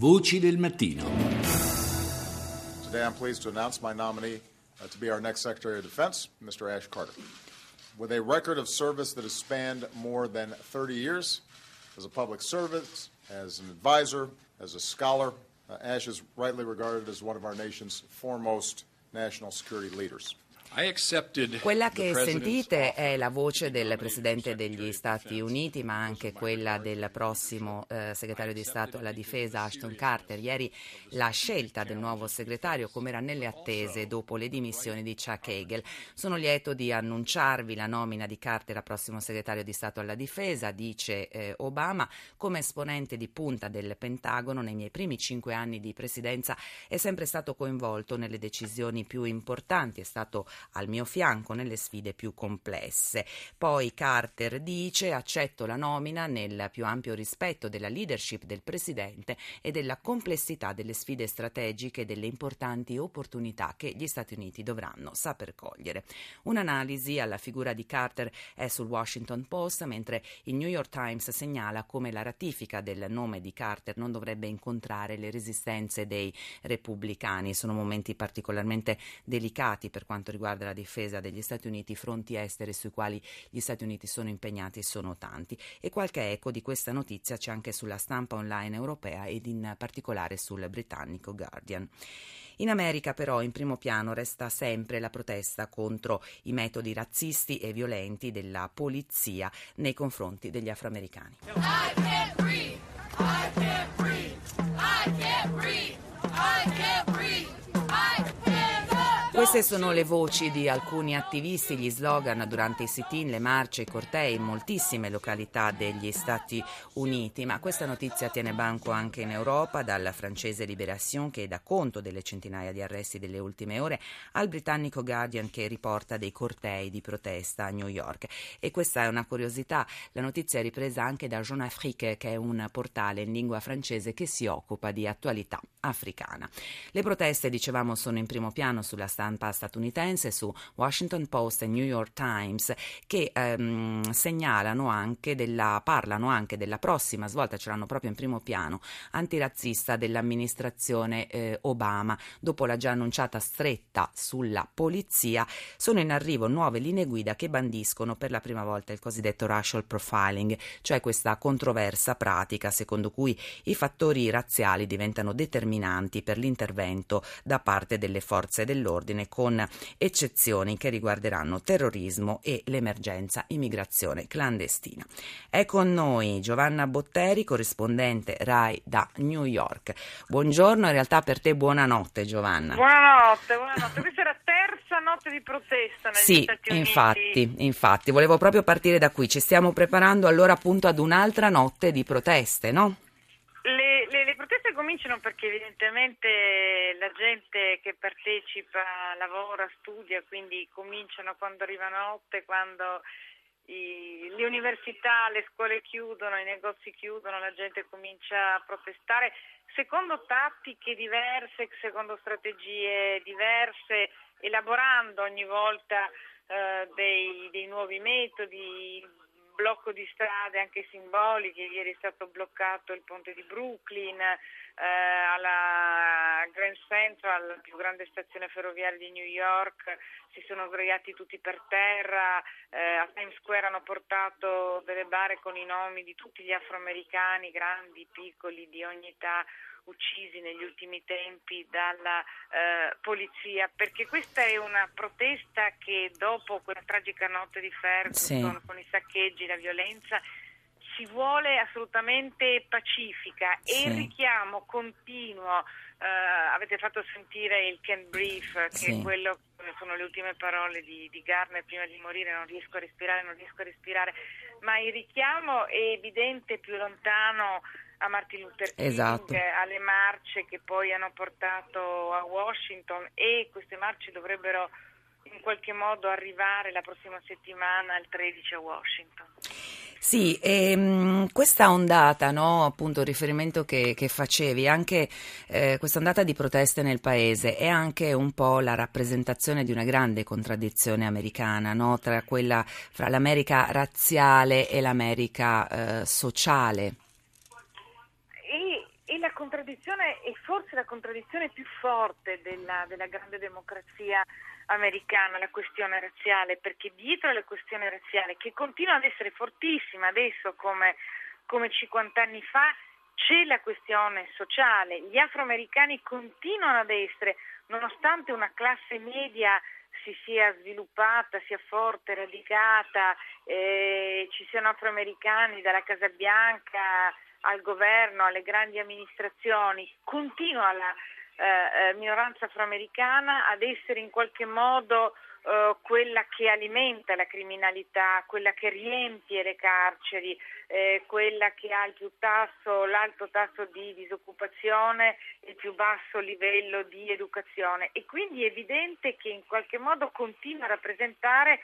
Voci del mattino. Today I'm pleased to announce my nominee uh, to be our next Secretary of Defense, Mr. Ash Carter. With a record of service that has spanned more than 30 years as a public servant, as an advisor, as a scholar, uh, Ash is rightly regarded as one of our nation's foremost national security leaders. Quella che sentite è la voce del Presidente degli Stati Uniti, ma anche quella del prossimo eh, segretario di Stato alla Difesa, Ashton Carter. Ieri la scelta del nuovo segretario, come era nelle attese dopo le dimissioni di Chuck Hagel. Sono lieto di annunciarvi la nomina di Carter a prossimo segretario di Stato alla Difesa, dice eh, Obama, come esponente di punta del Pentagono nei miei primi cinque anni di presidenza è sempre stato coinvolto nelle decisioni più importanti, è stato al mio fianco nelle sfide più complesse. Poi Carter dice accetto la nomina nel più ampio rispetto della leadership del Presidente e della complessità delle sfide strategiche e delle importanti opportunità che gli Stati Uniti dovranno saper cogliere. Un'analisi alla figura di Carter è sul Washington Post, mentre il New York Times segnala come la ratifica del nome di Carter non dovrebbe incontrare le resistenze dei repubblicani. Sono momenti particolarmente delicati per quanto riguarda riguarda la difesa degli Stati Uniti, i fronti esteri sui quali gli Stati Uniti sono impegnati sono tanti e qualche eco di questa notizia c'è anche sulla stampa online europea ed in particolare sul britannico Guardian. In America però in primo piano resta sempre la protesta contro i metodi razzisti e violenti della polizia nei confronti degli afroamericani. I can't breathe, I can't queste sono le voci di alcuni attivisti, gli slogan durante i sit-in, le marce, i cortei in moltissime località degli Stati Uniti, ma questa notizia tiene banco anche in Europa, dal francese Libération che dà conto delle centinaia di arresti delle ultime ore al britannico Guardian che riporta dei cortei di protesta a New York. E questa è una curiosità, la notizia è ripresa anche da Jeune Afrique che è un portale in lingua francese che si occupa di attualità africana. Le proteste, dicevamo, sono in primo piano sulla stampa stampa statunitense su Washington Post e New York Times che ehm, segnalano anche della, parlano anche della prossima svolta, ce l'hanno proprio in primo piano, antirazzista dell'amministrazione eh, Obama. Dopo la già annunciata stretta sulla polizia, sono in arrivo nuove linee guida che bandiscono per la prima volta il cosiddetto racial profiling, cioè questa controversa pratica secondo cui i fattori razziali diventano determinanti per l'intervento da parte delle forze dell'ordine ordine con eccezioni che riguarderanno terrorismo e l'emergenza immigrazione clandestina. È con noi Giovanna Botteri, corrispondente RAI da New York. Buongiorno, in realtà per te buonanotte Giovanna. Buonanotte, buonanotte. Questa è la terza notte di protesta negli sì, Stati Uniti. infatti, infatti, volevo proprio partire da qui. Ci stiamo preparando allora appunto ad un'altra notte di proteste, no? cominciano perché evidentemente la gente che partecipa lavora, studia, quindi cominciano quando arriva notte, quando i, le università, le scuole chiudono, i negozi chiudono, la gente comincia a protestare secondo tattiche diverse, secondo strategie diverse, elaborando ogni volta eh, dei, dei nuovi metodi, blocco di strade anche simboliche, ieri è stato bloccato il ponte di Brooklyn, eh, alla Grand Central, la più grande stazione ferroviaria di New York, si sono sdraiati tutti per terra, eh, a Times Square hanno portato delle bare con i nomi di tutti gli afroamericani, grandi, piccoli, di ogni età, uccisi negli ultimi tempi dalla eh, polizia, perché questa è una protesta che dopo quella tragica notte di Ferguson sì. con i saccheggi, la violenza, si vuole assolutamente pacifica sì. e il richiamo continuo, eh, avete fatto sentire il Ken Brief, che sì. è quello sono le ultime parole di, di Garner prima di morire, non riesco a respirare, non riesco a respirare, ma il richiamo è evidente più lontano a Martin Luther King, esatto. alle marce che poi hanno portato a Washington e queste marce dovrebbero in qualche modo arrivare la prossima settimana, il 13 a Washington. Sì, e, ehm, questa ondata, no, appunto il riferimento che, che facevi, anche eh, questa ondata di proteste nel paese è anche un po' la rappresentazione di una grande contraddizione americana, no, tra quella fra l'America razziale e l'America eh, sociale contraddizione e forse la contraddizione più forte della, della grande democrazia americana, la questione razziale, perché dietro alla questione razziale, che continua ad essere fortissima adesso come, come 50 anni fa, c'è la questione sociale. Gli afroamericani continuano ad essere, nonostante una classe media si sia sviluppata, sia forte, radicata, eh, ci siano afroamericani dalla Casa Bianca al governo, alle grandi amministrazioni, continua la eh, eh, minoranza afroamericana ad essere in qualche modo eh, quella che alimenta la criminalità, quella che riempie le carceri, eh, quella che ha il più tasso, l'alto tasso di disoccupazione e il più basso livello di educazione. E quindi è evidente che in qualche modo continua a rappresentare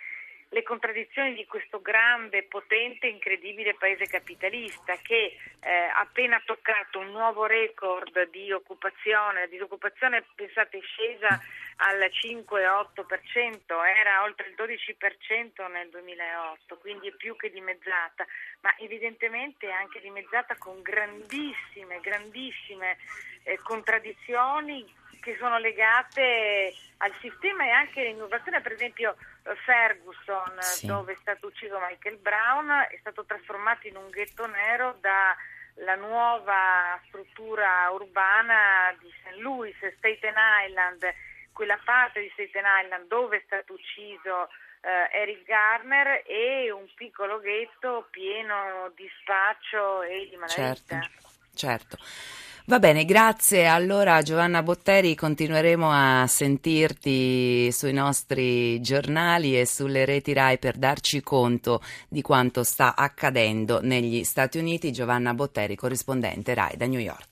le contraddizioni di questo grande, potente, incredibile paese capitalista che eh, ha appena toccato un nuovo record di occupazione, la disoccupazione pensate è scesa al 5,8%, era oltre il 12% nel 2008, quindi è più che dimezzata, ma evidentemente è anche dimezzata con grandissime, grandissime eh, contraddizioni che sono legate al sistema e anche all'innovazione, per esempio Ferguson, sì. dove è stato ucciso Michael Brown, è stato trasformato in un ghetto nero dalla nuova struttura urbana di St. Louis, Staten Island, quella parte di Staten Island dove è stato ucciso eh, Eric Garner e un piccolo ghetto pieno di spaccio e di malavita. Certo, certo. Va bene, grazie. Allora Giovanna Botteri continueremo a sentirti sui nostri giornali e sulle reti RAI per darci conto di quanto sta accadendo negli Stati Uniti. Giovanna Botteri, corrispondente RAI da New York.